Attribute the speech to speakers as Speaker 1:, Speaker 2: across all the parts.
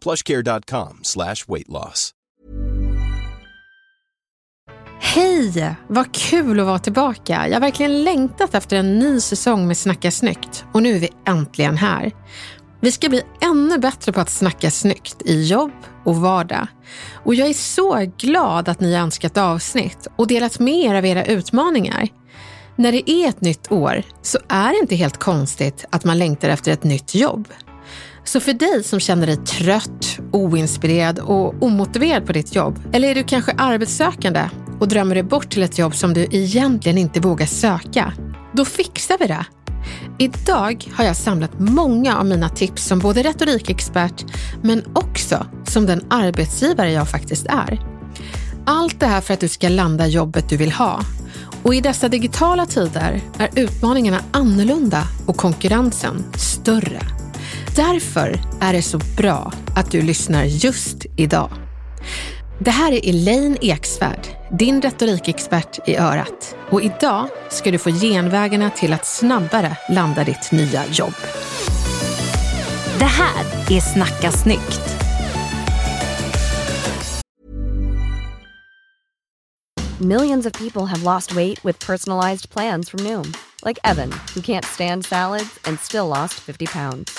Speaker 1: plushcare.com slash weightloss.
Speaker 2: Hej! Vad kul att vara tillbaka. Jag har verkligen längtat efter en ny säsong med Snacka snyggt och nu är vi äntligen här. Vi ska bli ännu bättre på att snacka snyggt i jobb och vardag. Och jag är så glad att ni har önskat avsnitt och delat med er av era utmaningar. När det är ett nytt år så är det inte helt konstigt att man längtar efter ett nytt jobb. Så för dig som känner dig trött, oinspirerad och omotiverad på ditt jobb, eller är du kanske arbetssökande och drömmer dig bort till ett jobb som du egentligen inte vågar söka, då fixar vi det. Idag har jag samlat många av mina tips som både retorikexpert, men också som den arbetsgivare jag faktiskt är. Allt det här för att du ska landa jobbet du vill ha. Och i dessa digitala tider är utmaningarna annorlunda och konkurrensen större. Därför är det så bra att du lyssnar just idag. Det här är Elaine Eksvärd, din retorikexpert i örat. Och idag ska du få genvägarna till att snabbare landa ditt nya jobb.
Speaker 3: Det här är Snacka snyggt.
Speaker 4: Millions of people have lost weight with personalized plans from Noom. Like Evan, who can't stand salads and still lost 50 pounds.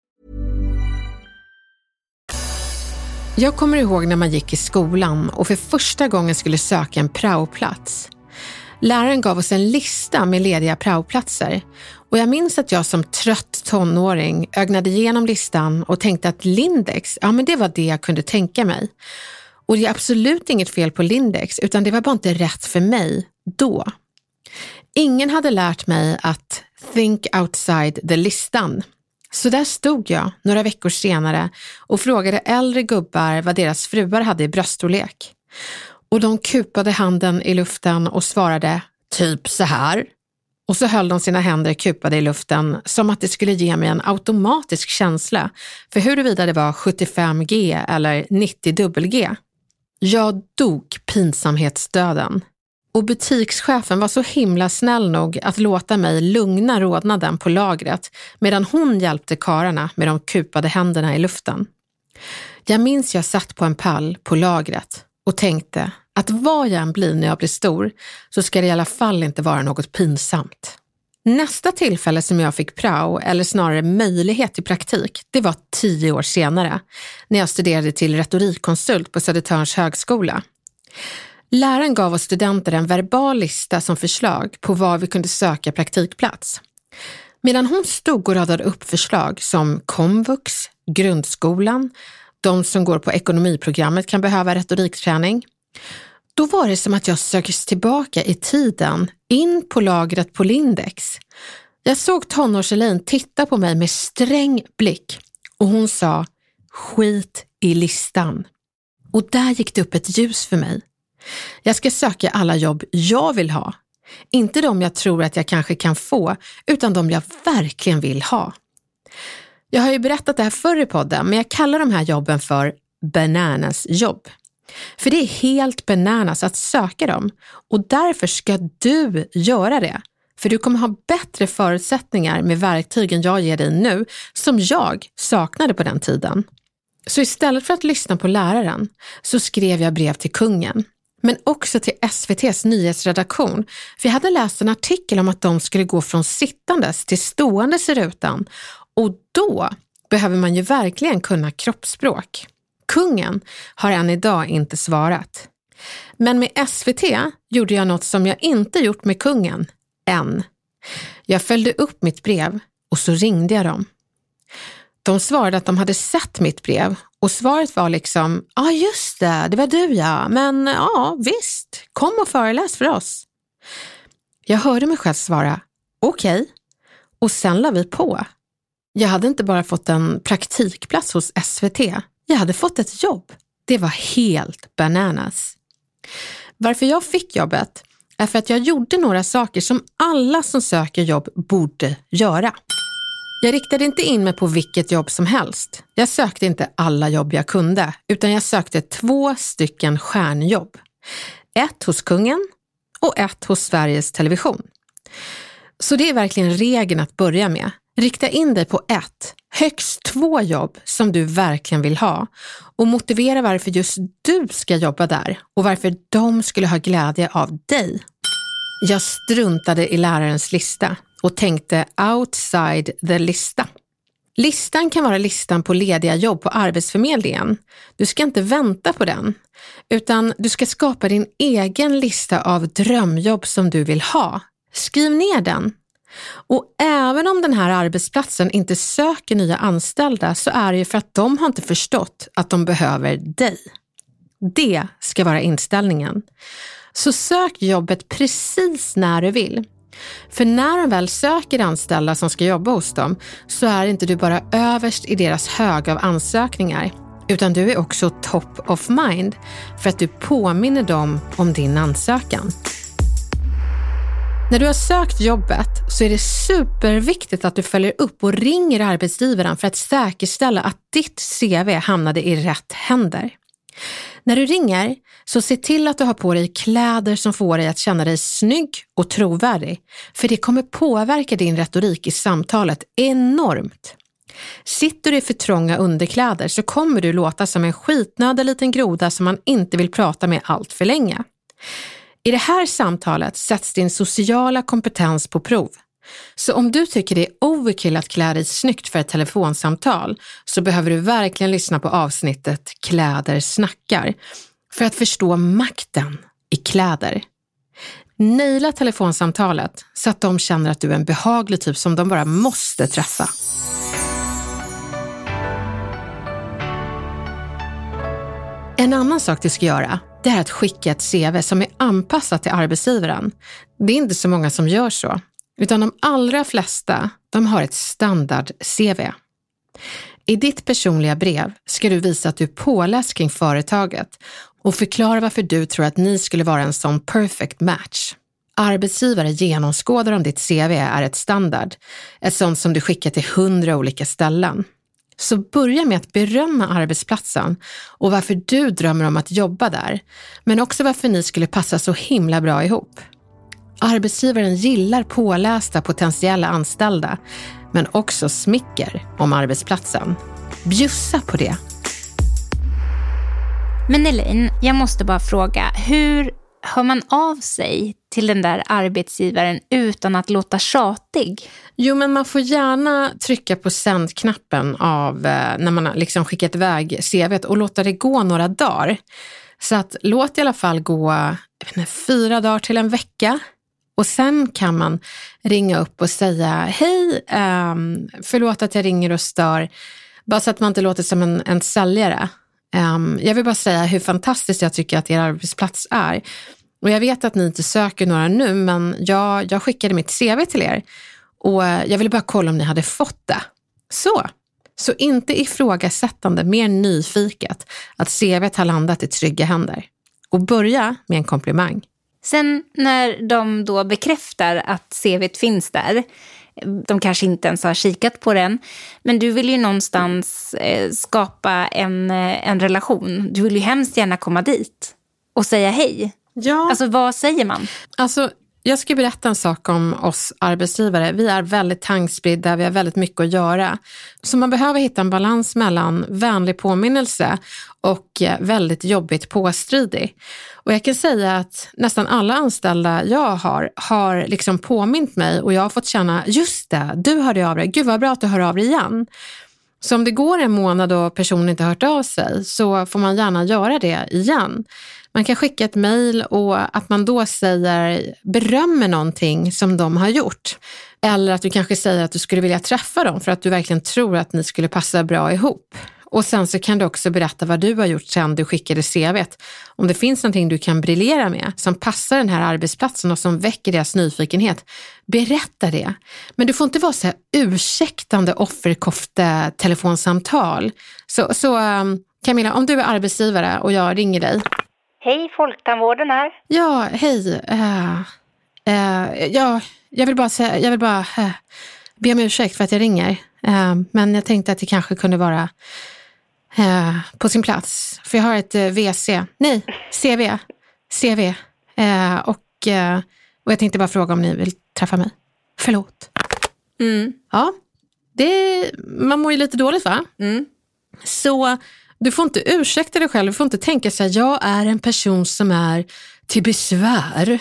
Speaker 2: Jag kommer ihåg när man gick i skolan och för första gången skulle söka en praoplats. Läraren gav oss en lista med lediga praoplatser och jag minns att jag som trött tonåring ögnade igenom listan och tänkte att Lindex, ja men det var det jag kunde tänka mig. Och det är absolut inget fel på Lindex, utan det var bara inte rätt för mig då. Ingen hade lärt mig att think outside the listan. Så där stod jag några veckor senare och frågade äldre gubbar vad deras fruar hade i bröststorlek. Och de kupade handen i luften och svarade typ så här. Och så höll de sina händer kupade i luften som att det skulle ge mig en automatisk känsla för huruvida det var 75G eller 90G. Jag dog pinsamhetsdöden. Och butikschefen var så himla snäll nog att låta mig lugna rodnaden på lagret medan hon hjälpte kararna med de kupade händerna i luften. Jag minns jag satt på en pall på lagret och tänkte att vad jag än blir när jag blir stor så ska det i alla fall inte vara något pinsamt. Nästa tillfälle som jag fick prao, eller snarare möjlighet till praktik, det var tio år senare när jag studerade till retorikkonsult på Södertörns högskola. Läraren gav oss studenter en verbal lista som förslag på var vi kunde söka praktikplats. Medan hon stod och radade upp förslag som komvux, grundskolan, de som går på ekonomiprogrammet kan behöva retorikträning. Då var det som att jag söktes tillbaka i tiden, in på lagret på Lindex. Jag såg tonårs titta på mig med sträng blick och hon sa skit i listan. Och där gick det upp ett ljus för mig. Jag ska söka alla jobb jag vill ha. Inte de jag tror att jag kanske kan få, utan de jag verkligen vill ha. Jag har ju berättat det här förr i podden, men jag kallar de här jobben för bananas jobb. För det är helt bananas att söka dem och därför ska du göra det. För du kommer ha bättre förutsättningar med verktygen jag ger dig nu, som jag saknade på den tiden. Så istället för att lyssna på läraren så skrev jag brev till kungen, men också till SVTs nyhetsredaktion. För jag hade läst en artikel om att de skulle gå från sittandes till ståendes i rutan och då behöver man ju verkligen kunna kroppsspråk. Kungen har än idag inte svarat. Men med SVT gjorde jag något som jag inte gjort med kungen, än. Jag följde upp mitt brev och så ringde jag dem. De svarade att de hade sett mitt brev och svaret var liksom, ja ah, just det, det var du ja, men ja visst, kom och föreläs för oss. Jag hörde mig själv svara, okej, okay. och sen la vi på. Jag hade inte bara fått en praktikplats hos SVT, jag hade fått ett jobb. Det var helt bananas. Varför jag fick jobbet är för att jag gjorde några saker som alla som söker jobb borde göra. Jag riktade inte in mig på vilket jobb som helst. Jag sökte inte alla jobb jag kunde, utan jag sökte två stycken stjärnjobb. Ett hos kungen och ett hos Sveriges Television. Så det är verkligen regeln att börja med. Rikta in dig på ett, högst två jobb som du verkligen vill ha och motivera varför just du ska jobba där och varför de skulle ha glädje av dig. Jag struntade i lärarens lista och tänkte outside the lista. Listan kan vara listan på lediga jobb på Arbetsförmedlingen. Du ska inte vänta på den, utan du ska skapa din egen lista av drömjobb som du vill ha. Skriv ner den och även om den här arbetsplatsen inte söker nya anställda så är det ju för att de har inte förstått att de behöver dig. Det ska vara inställningen. Så sök jobbet precis när du vill. För när de väl söker anställda som ska jobba hos dem så är inte du bara överst i deras hög av ansökningar utan du är också top of mind för att du påminner dem om din ansökan. När du har sökt jobbet så är det superviktigt att du följer upp och ringer arbetsgivaren för att säkerställa att ditt CV hamnade i rätt händer. När du ringer, så se till att du har på dig kläder som får dig att känna dig snygg och trovärdig, för det kommer påverka din retorik i samtalet enormt. Sitter du i för trånga underkläder så kommer du låta som en skitnödig liten groda som man inte vill prata med allt för länge. I det här samtalet sätts din sociala kompetens på prov. Så om du tycker det är overkill att klä dig snyggt för ett telefonsamtal så behöver du verkligen lyssna på avsnittet Kläder snackar för att förstå makten i kläder. Naila telefonsamtalet så att de känner att du är en behaglig typ som de bara måste träffa. En annan sak du ska göra det är att skicka ett CV som är anpassat till arbetsgivaren. Det är inte så många som gör så, utan de allra flesta de har ett standard-CV. I ditt personliga brev ska du visa att du är påläst kring företaget och förklara varför du tror att ni skulle vara en sån perfect match. Arbetsgivare genomskådar om ditt CV är ett standard, ett sånt som du skickar till hundra olika ställen. Så börja med att berömma arbetsplatsen och varför du drömmer om att jobba där, men också varför ni skulle passa så himla bra ihop. Arbetsgivaren gillar pålästa potentiella anställda, men också smicker om arbetsplatsen. Bjussa på det.
Speaker 5: Men Elaine, jag måste bara fråga, hur hör man av sig till den där arbetsgivaren utan att låta tjatig?
Speaker 2: Jo, men man får gärna trycka på sändknappen av eh, när man liksom skickat iväg CVt och låta det gå några dagar. Så att låt i alla fall gå inte, fyra dagar till en vecka. Och sen kan man ringa upp och säga, hej, um, förlåt att jag ringer och stör. Bara så att man inte låter som en, en säljare. Um, jag vill bara säga hur fantastiskt jag tycker att er arbetsplats är. Och jag vet att ni inte söker några nu, men jag, jag skickade mitt CV till er och eh, jag ville bara kolla om ni hade fått det. Så, så inte ifrågasättande, mer nyfiket att CVt har landat i trygga händer. Och börja med en komplimang.
Speaker 5: Sen när de då bekräftar att CVt finns där, de kanske inte ens har kikat på den, men du vill ju någonstans eh, skapa en, eh, en relation. Du vill ju hemskt gärna komma dit och säga hej.
Speaker 2: Ja.
Speaker 5: Alltså vad säger man?
Speaker 2: Alltså, jag ska berätta en sak om oss arbetsgivare. Vi är väldigt tankspridda, vi har väldigt mycket att göra. Så man behöver hitta en balans mellan vänlig påminnelse och eh, väldigt jobbigt påstridig. Och jag kan säga att nästan alla anställda jag har, har liksom påmint mig och jag har fått känna, just det, du hörde av dig, gud vad bra att du hör av dig igen. Så om det går en månad och personen inte hört av sig så får man gärna göra det igen. Man kan skicka ett mejl och att man då säger, berömmer någonting som de har gjort. Eller att du kanske säger att du skulle vilja träffa dem för att du verkligen tror att ni skulle passa bra ihop. Och sen så kan du också berätta vad du har gjort sen du skickade CVt. Om det finns någonting du kan briljera med som passar den här arbetsplatsen och som väcker deras nyfikenhet, berätta det. Men du får inte vara så här ursäktande offerkofte-telefonsamtal. Så, så um, Camilla, om du är arbetsgivare och jag ringer dig
Speaker 5: Hej, Folktandvården här.
Speaker 2: Ja, hej. Uh, uh, ja, jag vill bara, säga, jag vill bara uh, be om ursäkt för att jag ringer. men jag tänkte att det kanske kunde vara på sin plats. För jag har ett VC, nej, CV, CV. och, och jag tänkte bara fråga om ni vill träffa mig. Förlåt.
Speaker 5: Mm.
Speaker 2: Ja, det, man mår ju lite dåligt va?
Speaker 5: Mm.
Speaker 2: Så du får inte ursäkta dig själv, du får inte tänka så här, jag är en person som är till besvär.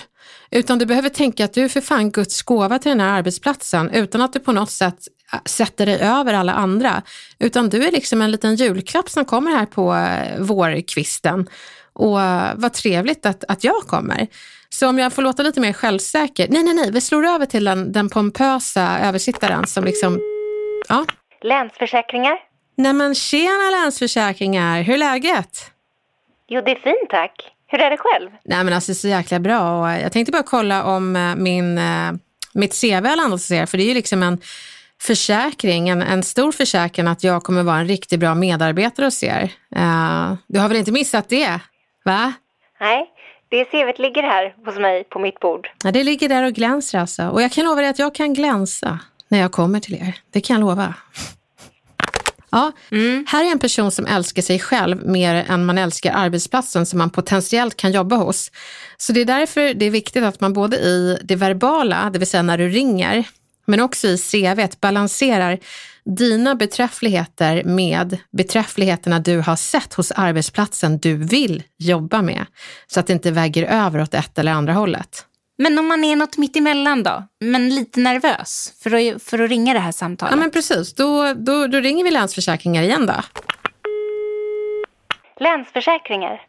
Speaker 2: Utan du behöver tänka att du är för fan Guds gåva till den här arbetsplatsen utan att du på något sätt äh, sätter dig över alla andra. Utan du är liksom en liten julklapp som kommer här på äh, vårkvisten. Och äh, vad trevligt att, att jag kommer. Så om jag får låta lite mer självsäker. Nej, nej, nej, vi slår över till den, den pompösa översittaren som liksom... Ja.
Speaker 5: Länsförsäkringar?
Speaker 2: Nej men tjena Länsförsäkringar, hur är läget?
Speaker 5: Jo det är fint tack. Hur är det själv?
Speaker 2: Nej men alltså så jäkla bra och jag tänkte bara kolla om eh, min, eh, mitt CV har landat hos er för det är ju liksom en försäkring, en, en stor försäkran att jag kommer vara en riktigt bra medarbetare hos er. Uh, du har väl inte missat det? Va?
Speaker 5: Nej, det CVt ligger här hos mig på mitt bord.
Speaker 2: Ja, det ligger där och glänser alltså. Och jag kan lova dig att jag kan glänsa när jag kommer till er. Det kan jag lova. Ja, mm. Här är en person som älskar sig själv mer än man älskar arbetsplatsen som man potentiellt kan jobba hos. Så det är därför det är viktigt att man både i det verbala, det vill säga när du ringer, men också i CVt balanserar dina beträffligheter med beträffligheterna du har sett hos arbetsplatsen du vill jobba med. Så att det inte väger över åt ett eller andra hållet.
Speaker 5: Men om man är något mitt emellan då, men lite nervös för att, för att ringa det här samtalet?
Speaker 2: Ja, men precis. Då, då, då ringer vi Länsförsäkringar igen då.
Speaker 5: Länsförsäkringar?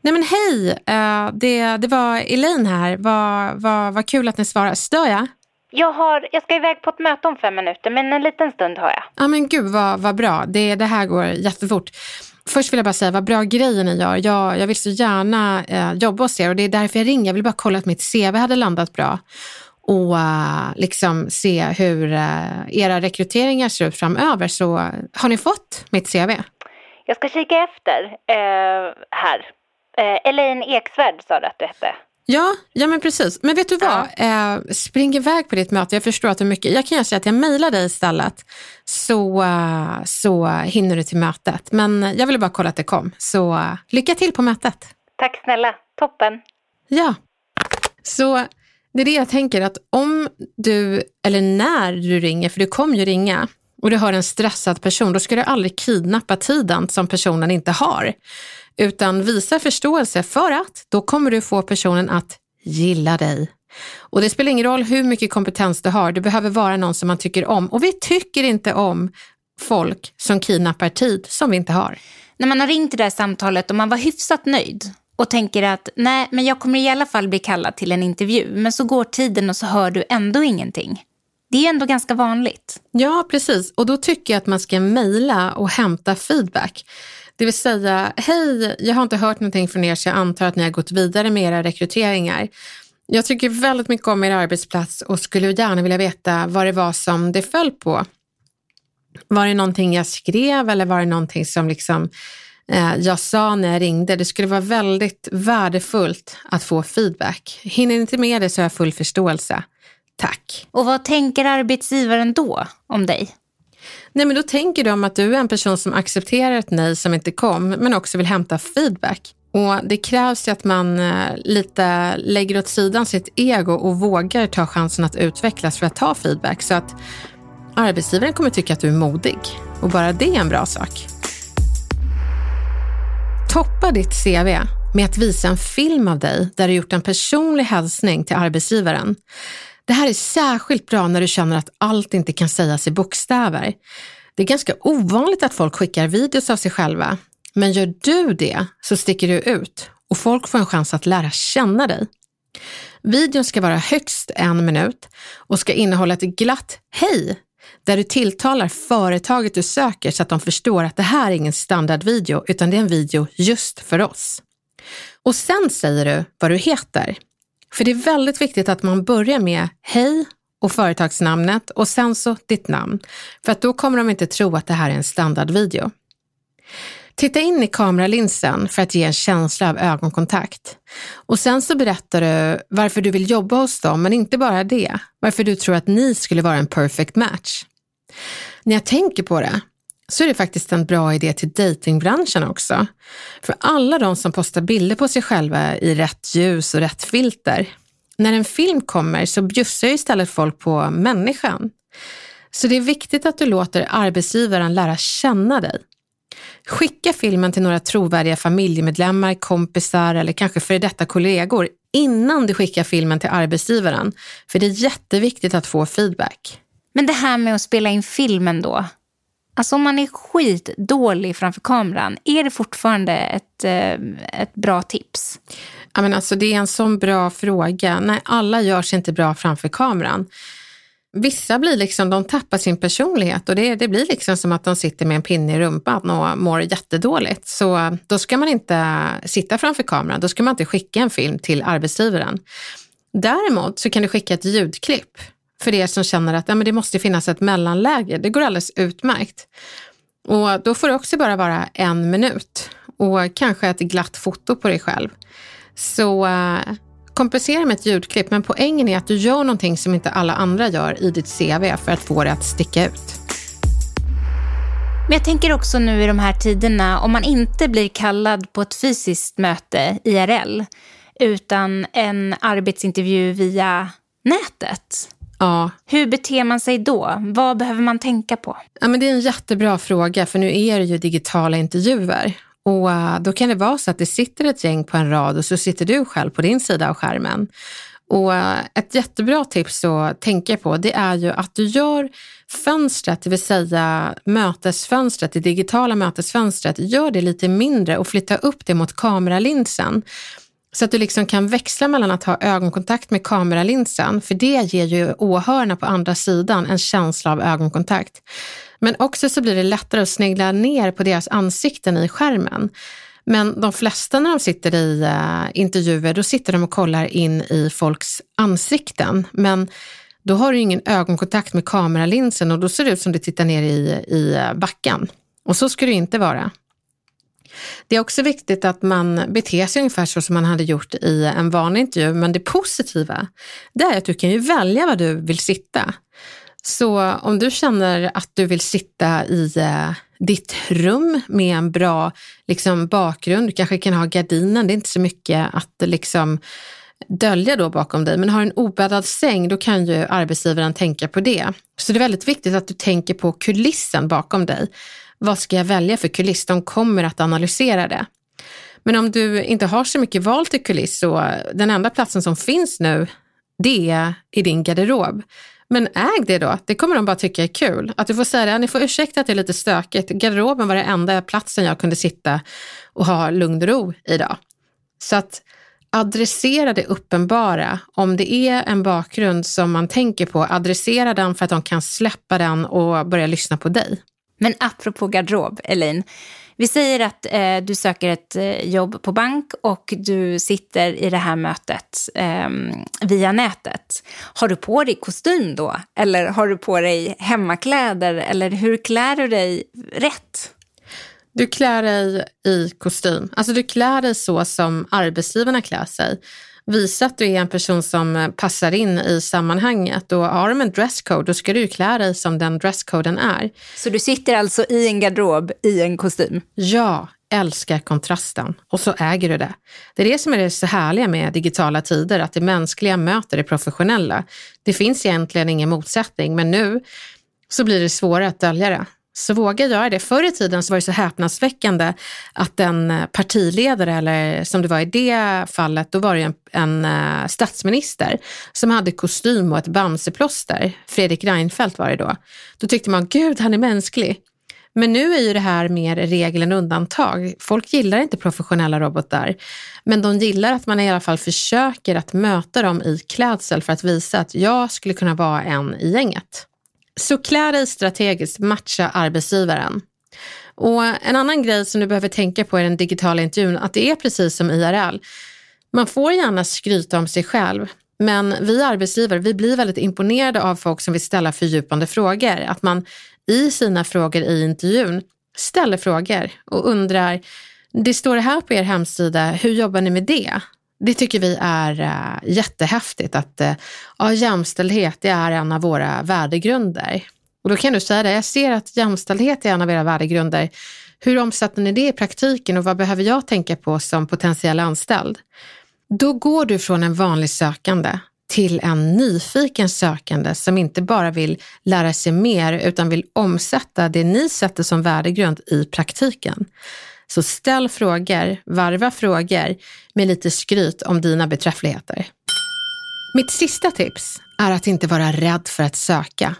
Speaker 2: Nej men hej, uh, det, det var Elaine här. Vad va, va kul att ni svarar. Stör jag?
Speaker 5: Jag, har, jag ska iväg på ett möte om fem minuter, men en liten stund har jag.
Speaker 2: Ja men gud vad, vad bra. Det, det här går jättefort. Först vill jag bara säga vad bra grejer ni gör. Jag, jag vill så gärna eh, jobba hos er och det är därför jag ringer. Jag vill bara kolla att mitt CV hade landat bra och uh, liksom se hur uh, era rekryteringar ser ut framöver. Så uh, har ni fått mitt CV?
Speaker 5: Jag ska kika efter uh, här. Elaine Eksvärd sa du att du hette.
Speaker 2: Ja, ja men precis. Men vet du vad? Ja. Eh, spring iväg på ditt möte. Jag förstår att det är mycket. Jag kan säga att jag mejlar dig istället så, uh, så hinner du till mötet. Men jag ville bara kolla att det kom. Så uh, lycka till på mötet.
Speaker 5: Tack snälla. Toppen.
Speaker 2: Ja. Så det är det jag tänker att om du, eller när du ringer, för du kommer ju ringa och du har en stressad person, då ska du aldrig kidnappa tiden som personen inte har utan visa förståelse för att då kommer du få personen att gilla dig. Och det spelar ingen roll hur mycket kompetens du har, du behöver vara någon som man tycker om. Och vi tycker inte om folk som kidnappar tid som vi inte har.
Speaker 5: När man har ringt det där samtalet och man var hyfsat nöjd och tänker att nej, men jag kommer i alla fall bli kallad till en intervju, men så går tiden och så hör du ändå ingenting. Det är ändå ganska vanligt.
Speaker 2: Ja, precis. Och då tycker jag att man ska mejla och hämta feedback. Det vill säga, hej, jag har inte hört någonting från er så jag antar att ni har gått vidare med era rekryteringar. Jag tycker väldigt mycket om er arbetsplats och skulle gärna vilja veta vad det var som det föll på. Var det någonting jag skrev eller var det någonting som liksom, eh, jag sa när jag ringde? Det skulle vara väldigt värdefullt att få feedback. Hinner ni inte med det så har jag full förståelse. Tack.
Speaker 5: Och vad tänker arbetsgivaren då om dig?
Speaker 2: Nej, men då tänker de att du är en person som accepterar ett nej som inte kom, men också vill hämta feedback. Och Det krävs ju att man eh, lite lägger åt sidan sitt ego och vågar ta chansen att utvecklas för att ta feedback. Så att arbetsgivaren kommer tycka att du är modig. Och bara det är en bra sak. Toppa ditt CV med att visa en film av dig där du gjort en personlig hälsning till arbetsgivaren. Det här är särskilt bra när du känner att allt inte kan sägas i bokstäver. Det är ganska ovanligt att folk skickar videos av sig själva, men gör du det så sticker du ut och folk får en chans att lära känna dig. Videon ska vara högst en minut och ska innehålla ett glatt hej där du tilltalar företaget du söker så att de förstår att det här är ingen standardvideo utan det är en video just för oss. Och sen säger du vad du heter. För det är väldigt viktigt att man börjar med hej och företagsnamnet och sen så ditt namn. För att då kommer de inte tro att det här är en standardvideo. Titta in i kameralinsen för att ge en känsla av ögonkontakt. Och sen så berättar du varför du vill jobba hos dem, men inte bara det. Varför du tror att ni skulle vara en perfect match. När jag tänker på det så är det faktiskt en bra idé till datingbranschen också. För alla de som postar bilder på sig själva i rätt ljus och rätt filter. När en film kommer så bjussar istället folk på människan. Så det är viktigt att du låter arbetsgivaren lära känna dig. Skicka filmen till några trovärdiga familjemedlemmar, kompisar eller kanske före detta kollegor innan du skickar filmen till arbetsgivaren. För det är jätteviktigt att få feedback.
Speaker 5: Men det här med att spela in filmen då, Alltså om man är skitdålig framför kameran, är det fortfarande ett, eh, ett bra tips?
Speaker 2: Ja, men alltså det är en sån bra fråga. Nej, alla gör sig inte bra framför kameran. Vissa blir liksom, de tappar sin personlighet och det, det blir liksom som att de sitter med en pinne i rumpan och mår jättedåligt. Så då ska man inte sitta framför kameran, då ska man inte skicka en film till arbetsgivaren. Däremot så kan du skicka ett ljudklipp för er som känner att ja, men det måste finnas ett mellanläge. Det går alldeles utmärkt. Och då får det också bara vara en minut och kanske ett glatt foto på dig själv. Så eh, kompensera med ett ljudklipp, men poängen är att du gör någonting som inte alla andra gör i ditt CV för att få det att sticka ut.
Speaker 5: Men jag tänker också nu i de här tiderna, om man inte blir kallad på ett fysiskt möte, IRL, utan en arbetsintervju via nätet.
Speaker 2: Ja.
Speaker 5: Hur beter man sig då? Vad behöver man tänka på?
Speaker 2: Ja, men det är en jättebra fråga, för nu är det ju digitala intervjuer. Och uh, Då kan det vara så att det sitter ett gäng på en rad och så sitter du själv på din sida av skärmen. Och uh, Ett jättebra tips att tänka på det är ju att du gör fönstret, det vill säga mötesfönstret, det digitala mötesfönstret, gör det lite mindre och flytta upp det mot kameralinsen. Så att du liksom kan växla mellan att ha ögonkontakt med kameralinsen, för det ger ju åhörarna på andra sidan en känsla av ögonkontakt. Men också så blir det lättare att snegla ner på deras ansikten i skärmen. Men de flesta när de sitter i uh, intervjuer, då sitter de och kollar in i folks ansikten. Men då har du ingen ögonkontakt med kameralinsen och då ser det ut som du tittar ner i, i eh, backen. Och så ska det inte vara. Det är också viktigt att man beter sig ungefär så som man hade gjort i en vanlig intervju, men det positiva det är att du kan ju välja var du vill sitta. Så om du känner att du vill sitta i eh, ditt rum med en bra liksom, bakgrund, du kanske kan ha gardinen, det är inte så mycket att liksom, dölja då bakom dig, men har en obäddad säng, då kan ju arbetsgivaren tänka på det. Så det är väldigt viktigt att du tänker på kulissen bakom dig. Vad ska jag välja för kuliss? De kommer att analysera det. Men om du inte har så mycket val till kuliss så den enda platsen som finns nu, det är i din garderob. Men äg det då, det kommer de bara tycka är kul. Att du får säga det, ni får ursäkta att det är lite stökigt. Garderoben var den enda platsen jag kunde sitta och ha lugn och ro idag. Så att adressera det uppenbara. Om det är en bakgrund som man tänker på, adressera den för att de kan släppa den och börja lyssna på dig.
Speaker 5: Men apropå garderob, Elaine. Vi säger att eh, du söker ett eh, jobb på bank och du sitter i det här mötet eh, via nätet. Har du på dig kostym då? Eller har du på dig hemmakläder? Eller hur klär du dig rätt?
Speaker 2: Du klär dig i kostym. Alltså du klär dig så som arbetsgivarna klär sig. Visa att du är en person som passar in i sammanhanget och har de en dresscode då ska du klä dig som den dresscoden är.
Speaker 5: Så du sitter alltså i en garderob i en kostym?
Speaker 2: Ja, älskar kontrasten och så äger du det. Det är det som är det så härliga med digitala tider, att det mänskliga möter det professionella. Det finns egentligen ingen motsättning, men nu så blir det svårare att dölja det. Så våga göra det. Förr i tiden så var det så häpnadsväckande att en eh, partiledare, eller som det var i det fallet, då var det en, en eh, statsminister som hade kostym och ett bamseplåster. Fredrik Reinfeldt var det då. Då tyckte man, gud han är mänsklig. Men nu är ju det här mer regel än undantag. Folk gillar inte professionella robotar, men de gillar att man i alla fall försöker att möta dem i klädsel för att visa att jag skulle kunna vara en i gänget. Så klä dig strategiskt, matcha arbetsgivaren. Och en annan grej som du behöver tänka på i den digitala intervjun, att det är precis som IRL. Man får gärna skryta om sig själv, men vi arbetsgivare vi blir väldigt imponerade av folk som vill ställa fördjupande frågor. Att man i sina frågor i intervjun ställer frågor och undrar, det står det här på er hemsida, hur jobbar ni med det? Det tycker vi är eh, jättehäftigt att eh, ja, jämställdhet det är en av våra värdegrunder. Och då kan du säga det, jag ser att jämställdhet är en av era värdegrunder. Hur omsätter ni det i praktiken och vad behöver jag tänka på som potentiell anställd? Då går du från en vanlig sökande till en nyfiken sökande som inte bara vill lära sig mer utan vill omsätta det ni sätter som värdegrund i praktiken. Så ställ frågor, varva frågor med lite skryt om dina beträffligheter. Mitt sista tips är att inte vara rädd för att söka.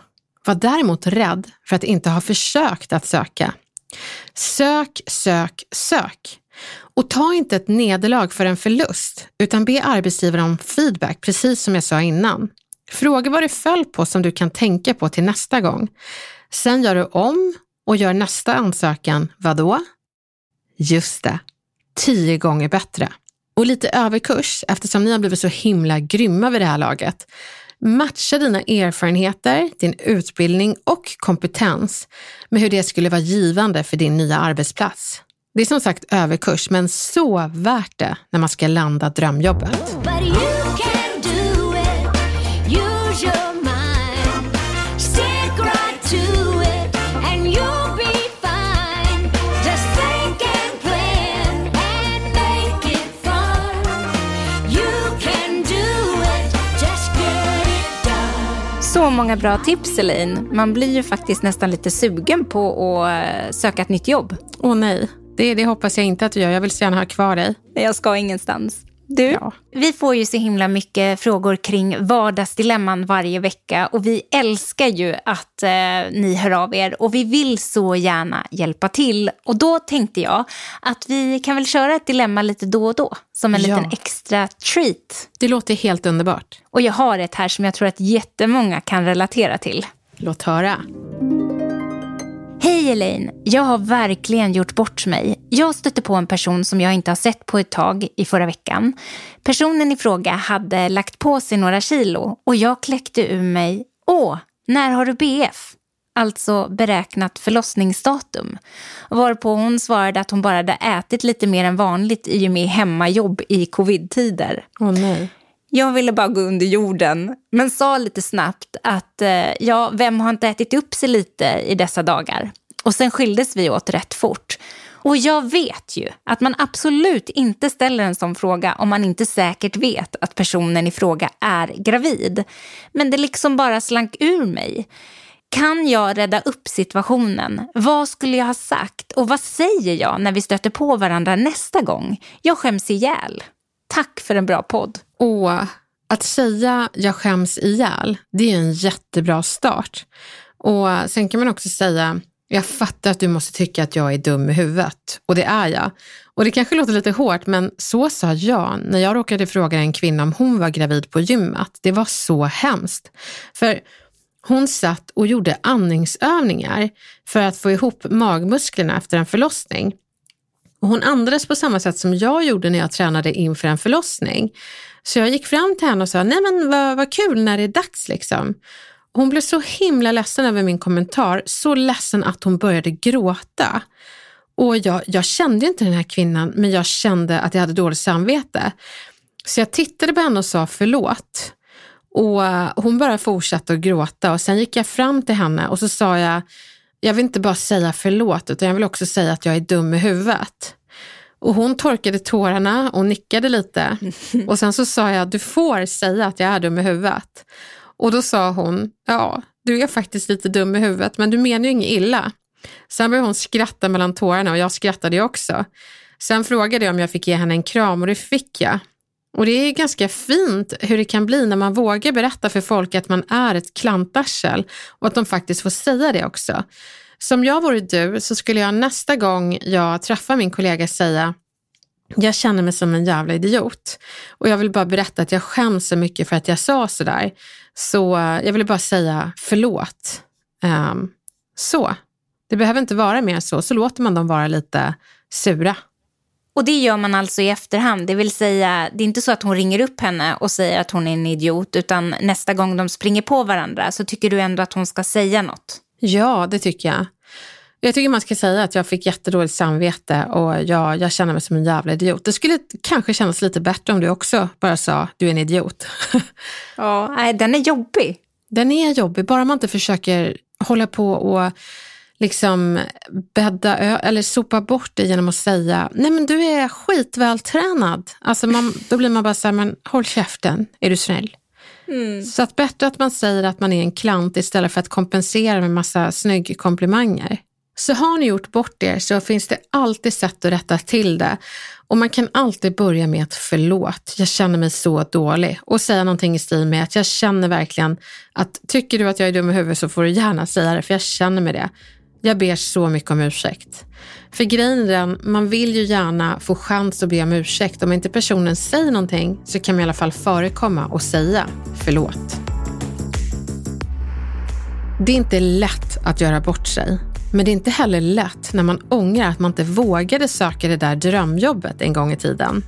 Speaker 2: Var däremot rädd för att inte ha försökt att söka. Sök, sök, sök. Och ta inte ett nederlag för en förlust, utan be arbetsgivaren om feedback, precis som jag sa innan. Fråga vad det föll på som du kan tänka på till nästa gång. Sen gör du om och gör nästa ansökan, vadå? Just det, tio gånger bättre. Och lite överkurs, eftersom ni har blivit så himla grymma vid det här laget. Matcha dina erfarenheter, din utbildning och kompetens med hur det skulle vara givande för din nya arbetsplats. Det är som sagt överkurs, men så värt det när man ska landa drömjobbet.
Speaker 5: Så många bra tips Elaine. Man blir ju faktiskt nästan lite sugen på att eh, söka ett nytt jobb.
Speaker 2: Åh nej, det, det hoppas jag inte att du gör. Jag vill så gärna ha kvar dig.
Speaker 5: Jag ska ingenstans. Du,
Speaker 2: Ja.
Speaker 5: vi får ju så himla mycket frågor kring vardagsdilemman varje vecka och vi älskar ju att eh, ni hör av er och vi vill så gärna hjälpa till. Och då tänkte jag att vi kan väl köra ett dilemma lite då och då som en
Speaker 2: Ja.
Speaker 5: liten extra treat.
Speaker 2: Det låter helt underbart.
Speaker 5: Och jag har ett här som jag tror att jättemånga kan relatera till.
Speaker 2: Låt höra.
Speaker 5: Hej Elaine, jag har verkligen gjort bort mig. Jag stötte på en person som jag inte har sett på ett tag i förra veckan. Personen i fråga hade lagt på sig några kilo och jag kläckte ur mig Åh, när har du BF? Alltså beräknat förlossningsdatum. Varpå hon svarade att hon bara hade ätit lite mer än vanligt i och med hemmajobb i covid-tider.
Speaker 2: Åh nej.
Speaker 5: Jag ville bara gå under jorden, men sa lite snabbt att eh, ja, vem har inte ätit upp sig lite i dessa dagar? Och sen skildes vi åt rätt fort. Och jag vet ju att man absolut inte ställer en sån fråga om man inte säkert vet att personen i fråga är gravid. Men det liksom bara slank ur mig. Kan jag rädda upp situationen? Vad skulle jag ha sagt? Och vad säger jag när vi stöter på varandra nästa gång? Jag skäms ihjäl. Tack för en bra podd.
Speaker 2: Och att säga jag skäms ihjäl, det är en jättebra start. Och sen kan man också säga, jag fattar att du måste tycka att jag är dum i huvudet. Och det är jag. Och det kanske låter lite hårt, men så sa jag när jag råkade fråga en kvinna om hon var gravid på gymmet. Det var så hemskt. För hon satt och gjorde andningsövningar för att få ihop magmusklerna efter en förlossning. Och hon andades på samma sätt som jag gjorde när jag tränade inför en förlossning. Så jag gick fram till henne och sa, nej men vad, vad kul när det är dags liksom. Hon blev så himla ledsen över min kommentar, så ledsen att hon började gråta. Och jag, jag kände inte den här kvinnan, men jag kände att jag hade dåligt samvete. Så jag tittade på henne och sa förlåt. Och eh, hon bara fortsatte att gråta och sen gick jag fram till henne och så sa jag, jag vill inte bara säga förlåt utan jag vill också säga att jag är dum i huvudet. Och hon torkade tårarna och nickade lite och sen så sa jag, du får säga att jag är dum i huvudet. Och då sa hon, ja, du är faktiskt lite dum i huvudet men du menar ju inget illa. Sen började hon skratta mellan tårarna och jag skrattade också. Sen frågade jag om jag fick ge henne en kram och det fick jag. Och det är ganska fint hur det kan bli när man vågar berätta för folk att man är ett klantarsel och att de faktiskt får säga det också. Som jag vore du så skulle jag nästa gång jag träffar min kollega säga jag känner mig som en jävla idiot och jag vill bara berätta att jag skäms så mycket för att jag sa sådär. Så jag vill bara säga förlåt. Um, så. Det behöver inte vara mer så, så låter man dem vara lite sura.
Speaker 5: Och det gör man alltså i efterhand, det vill säga det är inte så att hon ringer upp henne och säger att hon är en idiot, utan nästa gång de springer på varandra så tycker du ändå att hon ska säga något?
Speaker 2: Ja, det tycker jag. Jag tycker man ska säga att jag fick jättedåligt samvete och jag, jag känner mig som en jävla idiot. Det skulle kanske kännas lite bättre om du också bara sa du är en idiot.
Speaker 5: ja, nej, den är jobbig.
Speaker 2: Den är jobbig, bara man inte försöker hålla på och liksom bädda eller sopa bort det genom att säga, nej men du är skitvältränad. Alltså man, då blir man bara så här, men håll käften, är du snäll? Mm. Så att bättre att man säger att man är en klant istället för att kompensera med massa snygg komplimanger. Så har ni gjort bort er så finns det alltid sätt att rätta till det. Och man kan alltid börja med ett förlåt, jag känner mig så dålig. Och säga någonting i stil med att jag känner verkligen att tycker du att jag är dum i huvudet så får du gärna säga det, för jag känner med det. Jag ber så mycket om ursäkt. För grejen är den, man vill ju gärna få chans att be om ursäkt. Om inte personen säger någonting så kan man i alla fall förekomma och säga förlåt. Det är inte lätt att göra bort sig. Men det är inte heller lätt när man ångrar att man inte vågade söka det där drömjobbet en gång i tiden.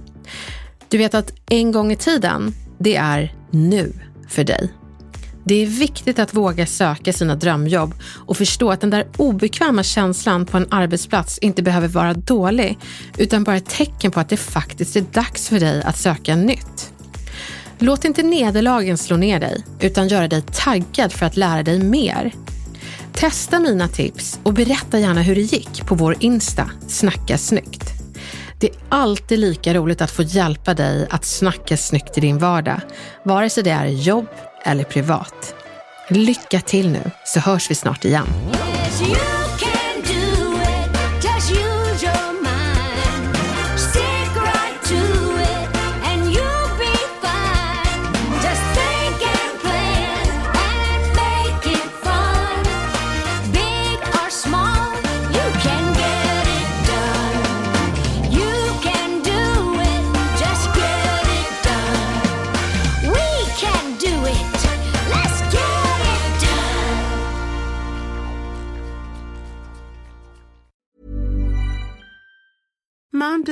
Speaker 2: Du vet att en gång i tiden, det är nu för dig. Det är viktigt att våga söka sina drömjobb och förstå att den där obekväma känslan på en arbetsplats inte behöver vara dålig, utan bara ett tecken på att det faktiskt är dags för dig att söka nytt. Låt inte nederlagen slå ner dig, utan göra dig taggad för att lära dig mer. Testa mina tips och berätta gärna hur det gick på vår Insta, Snacka snyggt. Det är alltid lika roligt att få hjälpa dig att snacka snyggt i din vardag, vare sig det är jobb eller privat. Lycka till nu så hörs vi snart igen.